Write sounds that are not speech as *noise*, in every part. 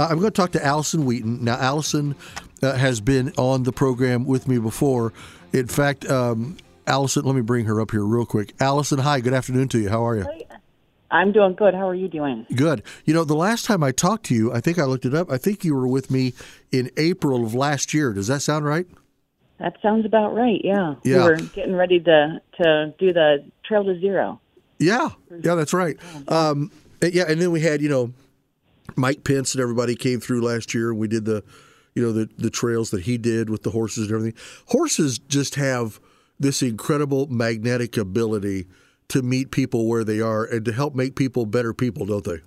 Uh, I'm going to talk to Allison Wheaton. Now, Allison uh, has been on the program with me before. In fact, um, Allison, let me bring her up here real quick. Allison, hi. Good afternoon to you. How are you? I'm doing good. How are you doing? Good. You know, the last time I talked to you, I think I looked it up. I think you were with me in April of last year. Does that sound right? That sounds about right. Yeah. Yeah. We were getting ready to to do the Trail to Zero. Yeah, yeah, that's right. Um, yeah, and then we had you know Mike Pence and everybody came through last year, and we did the you know the the trails that he did with the horses and everything. Horses just have this incredible magnetic ability to meet people where they are and to help make people better people, don't they?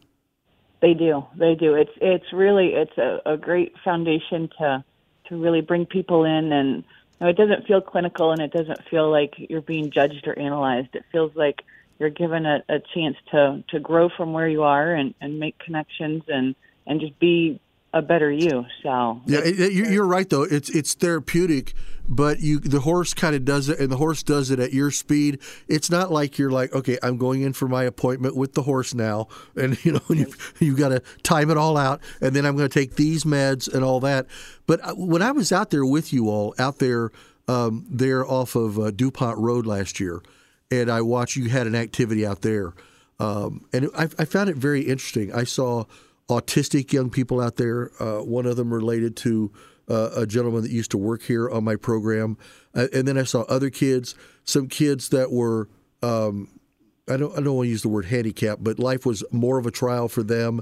They do. They do. It's it's really it's a, a great foundation to to really bring people in and you know, it doesn't feel clinical and it doesn't feel like you're being judged or analyzed. It feels like you're given a, a chance to to grow from where you are and and make connections and and just be a better you. So Yeah, you're right though. It's it's therapeutic, but you the horse kind of does it, and the horse does it at your speed. It's not like you're like, okay, I'm going in for my appointment with the horse now, and *laughs* you know you you got to time it all out, and then I'm going to take these meds and all that. But when I was out there with you all, out there um, there off of uh, Dupont Road last year, and I watched you had an activity out there, um, and I, I found it very interesting. I saw autistic young people out there. Uh, one of them related to uh, a gentleman that used to work here on my program, uh, and then I saw other kids, some kids that were. Um, I don't. I don't want to use the word handicap, but life was more of a trial for them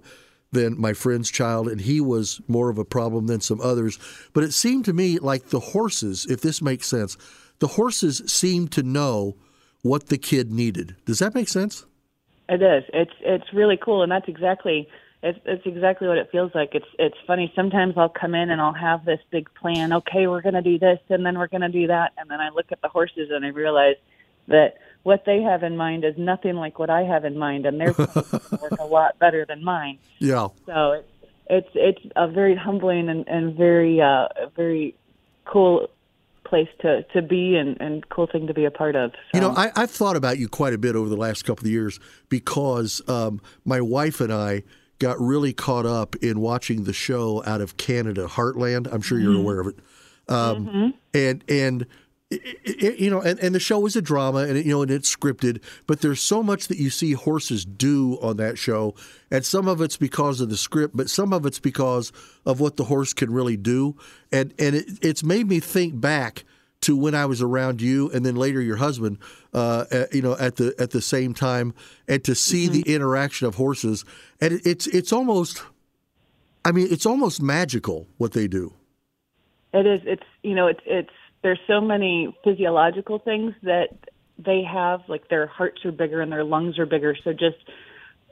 than my friend's child, and he was more of a problem than some others. But it seemed to me like the horses, if this makes sense, the horses seemed to know what the kid needed. Does that make sense? It is. It's it's really cool, and that's exactly it's it's exactly what it feels like. It's it's funny. Sometimes I'll come in and I'll have this big plan. Okay, we're going to do this, and then we're going to do that, and then I look at the horses and I realize that what they have in mind is nothing like what I have in mind, and theirs *laughs* work a lot better than mine. Yeah. So it's it's it's a very humbling and and very uh very cool place to to be and and cool thing to be a part of. You know, I, I've thought about you quite a bit over the last couple of years because um, my wife and I got really caught up in watching the show out of Canada, Heartland. I'm sure you're aware of it. Um, And and it, it, you know, and, and the show is a drama, and it, you know, and it's scripted. But there's so much that you see horses do on that show, and some of it's because of the script, but some of it's because of what the horse can really do. And and it, it's made me think back to when I was around you, and then later your husband, uh, at, you know, at the at the same time, and to see the interaction of horses, and it, it's it's almost, I mean, it's almost magical what they do. It is. It's you know. It's it's. There's so many physiological things that they have. Like their hearts are bigger and their lungs are bigger. So just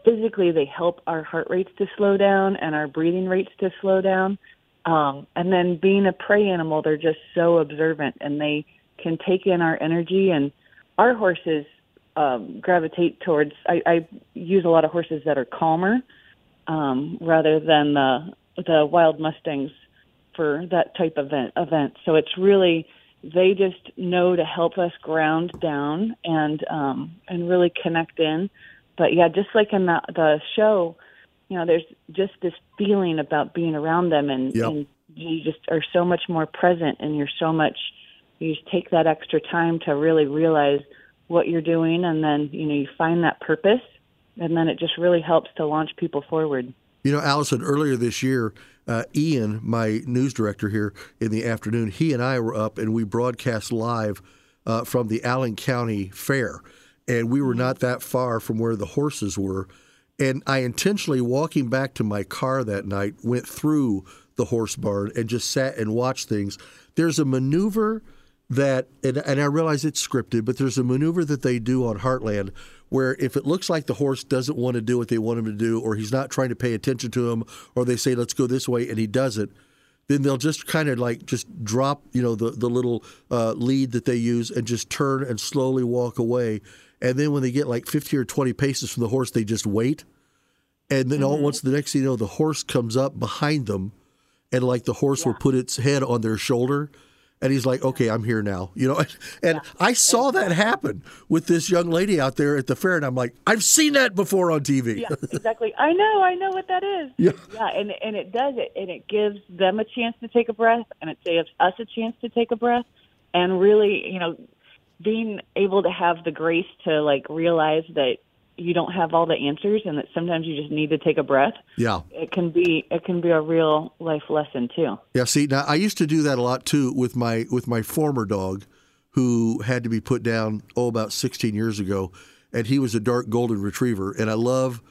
physically, they help our heart rates to slow down and our breathing rates to slow down. Um, and then being a prey animal, they're just so observant and they can take in our energy. And our horses um, gravitate towards. I, I use a lot of horses that are calmer um, rather than the the wild mustangs for that type of event. event. So it's really they just know to help us ground down and um, and really connect in. But yeah, just like in the the show, you know, there's just this feeling about being around them, and, Yep. and you just are so much more present, and you're so much. You just take that extra time to really realize what you're doing, and then you know you find that purpose, and then it just really helps to launch people forward. You know, Allison, earlier this year, uh, Ian, my news director here in the afternoon, he and I were up and we broadcast live uh, from the Allen County Fair. And we were not that far from where the horses were. And I intentionally, walking back to my car that night, went through the horse barn and just sat and watched things. There's a maneuver that, and, and I realize it's scripted, but there's a maneuver that they do on Heartland where if it looks like the horse doesn't want to do what they want him to do, or he's not trying to pay attention to him, or they say, let's go this way, and he doesn't, then they'll just kind of like just drop, you know, the, the little uh, lead that they use and just turn and slowly walk away. And then when they get like 15 or 20 paces from the horse, they just wait. And then all once the next thing you know, the horse comes up behind them, and like the horse will put its head on their shoulder, and he's like, "Okay, I'm here now," you know. *laughs* And, and I saw that happen with this young lady out there at the fair, and I'm like, "I've seen that before on TV." Yeah, *laughs* exactly. I know, I know what that is. Yeah. yeah, and and it does it, and it gives them a chance to take a breath, and it gives us a chance to take a breath, and really, you know, being able to have the grace to like realize that you don't have all the answers and that sometimes you just need to take a breath. Yeah. It can be it can be a real life lesson too. Yeah, see, now I used to do that a lot too with my with my former dog who had to be put down oh about 16 years ago and he was a dark golden retriever and I love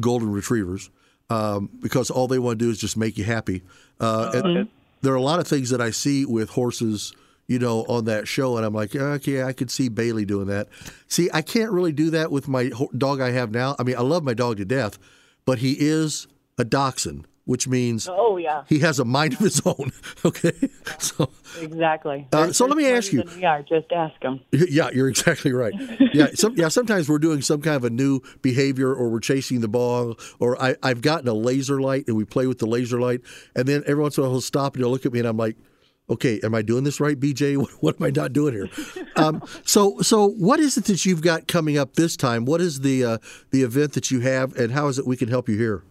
golden retrievers um, because all they want to do is just make you happy. Uh, and there are a lot of things that I see with horses you know, on that show, and I'm like, okay, I could see Bailey doing that. See, I can't really do that with my dog I have now. I mean, I love my dog to death, but he is a dachshund, which means Oh yeah, he has a mind of his own. *laughs* Okay, so exactly. Uh, so let me ask you- We are. Just ask him. *laughs* yeah, you're exactly right. Yeah, some, yeah. Sometimes we're doing some kind of a new behavior, or we're chasing the ball, or I, I've gotten a laser light and we play with the laser light, and then every once in a while he'll stop and he'll look at me, and I'm like. Okay, am I doing this right, BJ? What, *laughs* what am I not doing here? Um, so, so what is it that you've got coming up this time? What is the uh, the event that you have, and how is it we can help you here?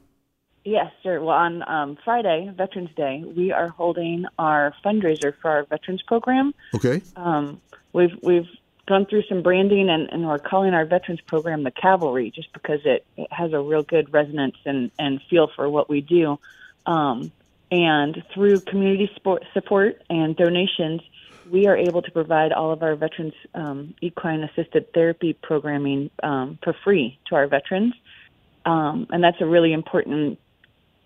Yes, sir. Well, on um, Friday, Veterans Day, we are holding our fundraiser for our veterans program. Okay, Um, we've we've gone through some branding, and, and we're calling our veterans program the Cavalry, just because it, it has a real good resonance and, and feel for what we do. Um, and through community support, and donations, we are able to provide all of our veterans um, equine assisted therapy programming um, for free to our veterans. Um, and that's a really important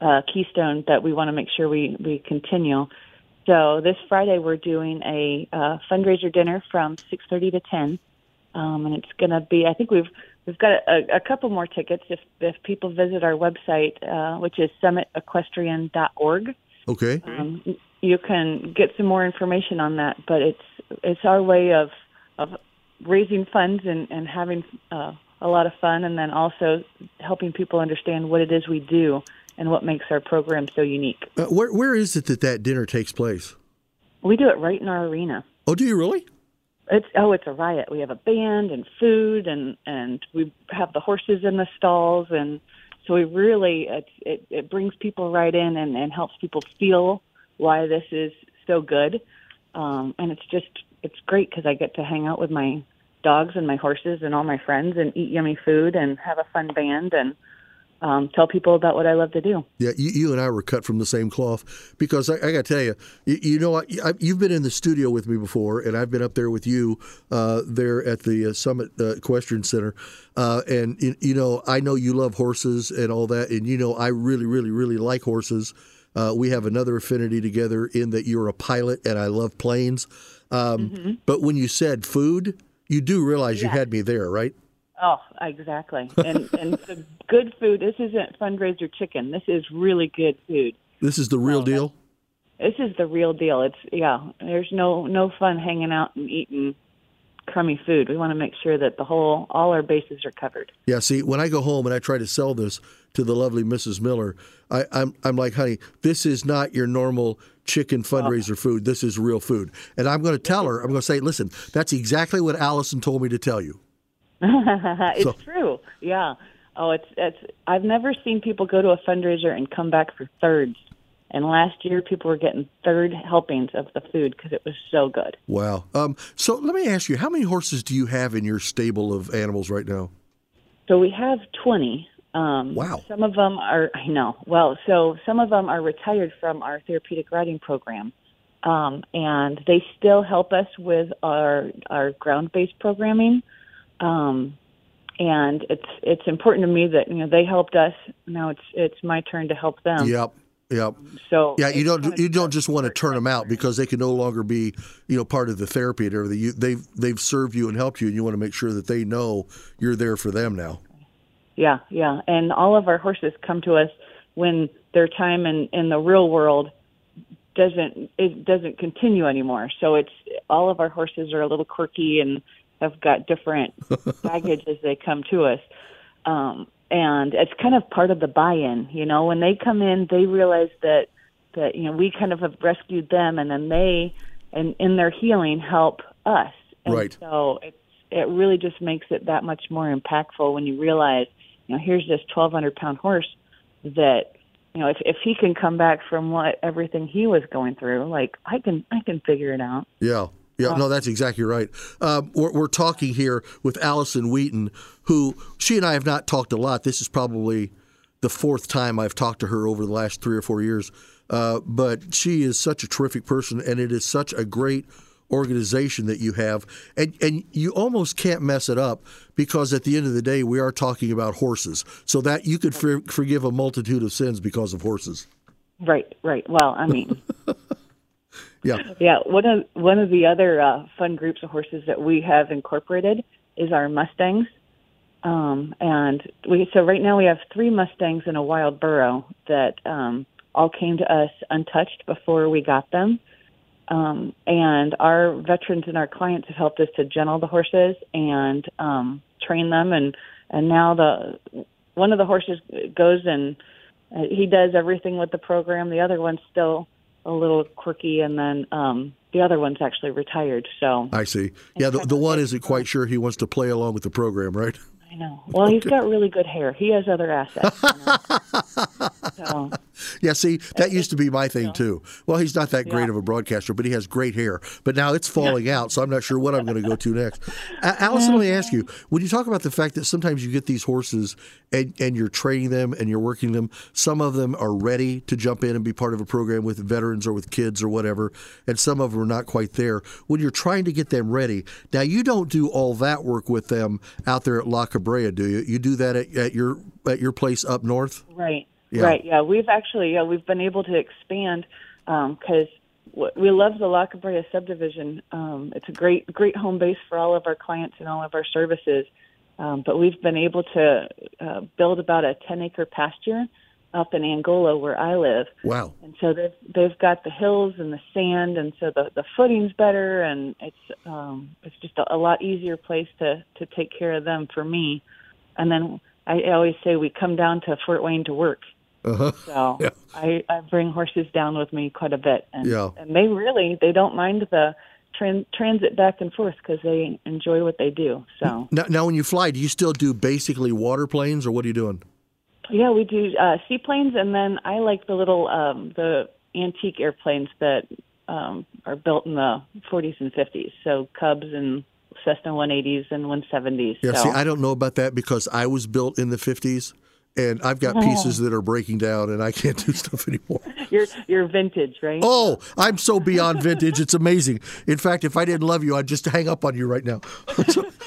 uh, keystone that we want to make sure we, we continue. So this Friday we're doing a uh, fundraiser dinner from 6:30 to 10, um, and it's going to be. I think we've we've got a, a couple more tickets if if people visit our website, uh, which is summitequestrian.org. okay, Um, you can get some more information on that, but it's it's our way of of raising funds and and having uh, a lot of fun, and then also helping people understand what it is we do and what makes our program so unique. uh, where where is it that that dinner takes place? We do it right in our arena. Oh, do you really? It's oh, it's a riot. We have a band and food, and and we have the horses in the stalls, and so we really it it, it brings people right in and, and helps people feel why this is so good, um, and it's just it's great because I get to hang out with my dogs and my horses and all my friends and eat yummy food and have a fun band and um, tell people about what I love to do. Yeah, you, you and I were cut from the same cloth because I, I got to tell you, you, you know, I, I, you've been in the studio with me before, and I've been up there with you uh, there at the uh, Summit uh, Equestrian Center, uh, and you, you know, I know you love horses and all that, and you know, I really, really, really like horses. Uh, we have another affinity together in that you're a pilot, and I love planes. Um, But when you said food, you do realize you had me there, right? Oh, exactly. And and *laughs* the good food. This isn't fundraiser chicken. This is really good food. This is the real Oh, deal. This is the real deal. It's yeah. There's no no fun hanging out and eating crummy food. We want to make sure that the whole all our bases are covered. Yeah, see, when I go home and I try to sell this to the lovely Mrs. Miller, I, I'm I'm like, honey, this is not your normal chicken oh. fundraiser food. This is real food. And I'm going to tell her, I'm going to say, listen, that's exactly what Allison told me to tell you. *laughs* it's So- true. Yeah. Oh, it's it's. I've never seen people go to a fundraiser and come back for thirds. And last year, people were getting third helpings of the food because it was so good. Wow. Um, so let me ask you, how many horses do you have in your stable of animals right now? So we have 20. Um, Wow. Some of them are, I know, well, so some of them are retired from our therapeutic riding program. Um, and they still help us with our, our ground based programming. Um, and it's, it's important to me that, you know, they helped us. Now it's, it's my turn to help them. Yep. Yep. So Yeah, you don't you don't just want to turn them out because they can no longer be you know part of the therapy and everything. You, they've they've served you and helped you, and you want to make sure that they know you're there for them now. Yeah, yeah. And all of our horses come to us when their time in, in the real world doesn't it doesn't continue anymore. So it's all of our horses are a little quirky and have got different *laughs* baggage as they come to us. Um, and it's kind of part of the buy-in, you know, when they come in, they realize that that you know we kind of have rescued them, and then they and in their healing help us. And Right. So it's it really just makes it that much more impactful when you realize, you know, here's this 1,200 pound horse that, you know, if if he can come back from what everything he was going through, like I can I can figure it out. Yeah. Yeah, no, that's exactly right. Um, we're, we're talking here with Allison Wheaton, who she and I have not talked a lot. This is probably the fourth time I've talked to her over the last three or four years. Uh, but she is such a terrific person, and it is such a great organization that you have. And, and you almost can't mess it up because at the end of the day, we are talking about horses. So that you could for, forgive a multitude of sins because of horses. Right, right. Well, I mean, *laughs* Yeah. Yeah, one of one of the other uh, fun groups of horses that we have incorporated is our Mustangs, um, and we so right now we have three Mustangs in a wild burro that um, all came to us untouched before we got them, um, and our veterans and our clients have helped us to gentle the horses and um, train them, and and now the one of the horses goes and uh, he does everything with the program. The other one's still a little quirky, and then um, the other one's actually retired. So I see. Yeah, the, the one isn't quite sure he wants to play along with the program, right? I know. Well, he's got really good hair. He has other assets. You *laughs* know? So *laughs* Yeah, see, that used to be my thing too. Well, he's not that great of a broadcaster, but he has great hair. But now it's falling out, so I'm not sure what I'm going to go to next. Allison, let me ask you: *laughs* When you talk about the fact that sometimes you get these horses and, and you're training them and you're working them, some of them are ready to jump in and be part of a program with veterans or with kids or whatever, and some of them are not quite there. When you're trying to get them ready, now you don't do all that work with them out there at La Cabrera, do you? You do that at, at your at your place up north. right, Yeah. right, yeah. We've actually, yeah, we've been able to expand because we love the La Cabrera subdivision. Um, it's a great, great home base for all of our clients and all of our services. Um, but we've been able to uh, build about a 10 acre pasture up in Angola where I live. Wow. and so they've they've got the hills and the sand, and so the the footing's better, and it's um it's just a, a lot easier place to to take care of them for me. And then I always say we come down to Fort Wayne to work, Uh-huh. so *laughs* Yeah. I I bring horses down with me quite a bit, and Yeah. and they really they don't mind the tran- transit back and forth because they enjoy what they do. So Now, now, when you fly, do you still do basically water planes, or what are you doing? Yeah, we do uh, seaplanes, and then I like the little um, the antique airplanes that um, are built in the 40s and 50s. So Cubs and Cessna 180s and 170s. Yeah, so. see, I don't know about that because I was built in the 50s and I've got pieces that are breaking down and I can't do *laughs* stuff anymore. you're you're vintage, right? Oh, I'm so beyond vintage. It's amazing. In fact, if I didn't love you, I'd just hang up on you right now. *laughs*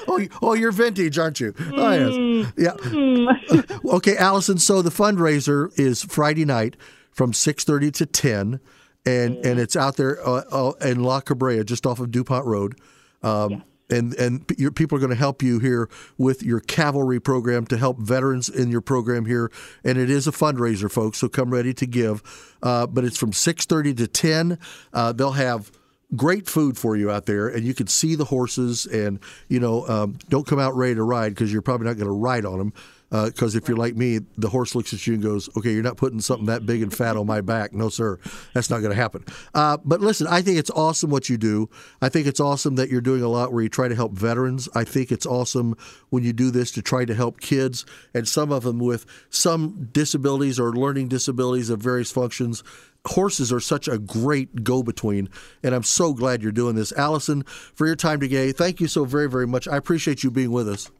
oh, oh, you're vintage, aren't you? Oh, yes. Yeah. *laughs* okay, Allison, so the fundraiser is Friday night from 6:30 to 10 and and it's out there uh, uh, in La Cabrera just off of DuPont Road. Um, and and your people are going to help you here with your cavalry program to help veterans in your program here, and it is a fundraiser, folks. So come ready to give. Uh, but it's from six thirty to ten. Uh, they'll have great food for you out there, and you can see the horses. And you know, um, don't come out ready to ride because you're probably not going to ride on them. Because if you're like me, the horse looks at you and goes, "Okay, you're not putting something that big and fat on my back." No, sir, that's not going to happen. Uh, but listen, I think it's awesome what you do. I think it's awesome that you're doing a lot where you try to help veterans. I think it's awesome when you do this to try to help kids, and some of them with some disabilities or learning disabilities of various functions. Horses are such a great go between, and I'm so glad you're doing this. Allison, for your time today, thank you so very, very much. I appreciate you being with us.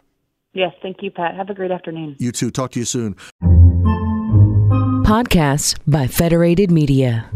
Yes, thank you, Pat. Have a great afternoon. You too. Talk to you soon. Podcasts by Federated Media.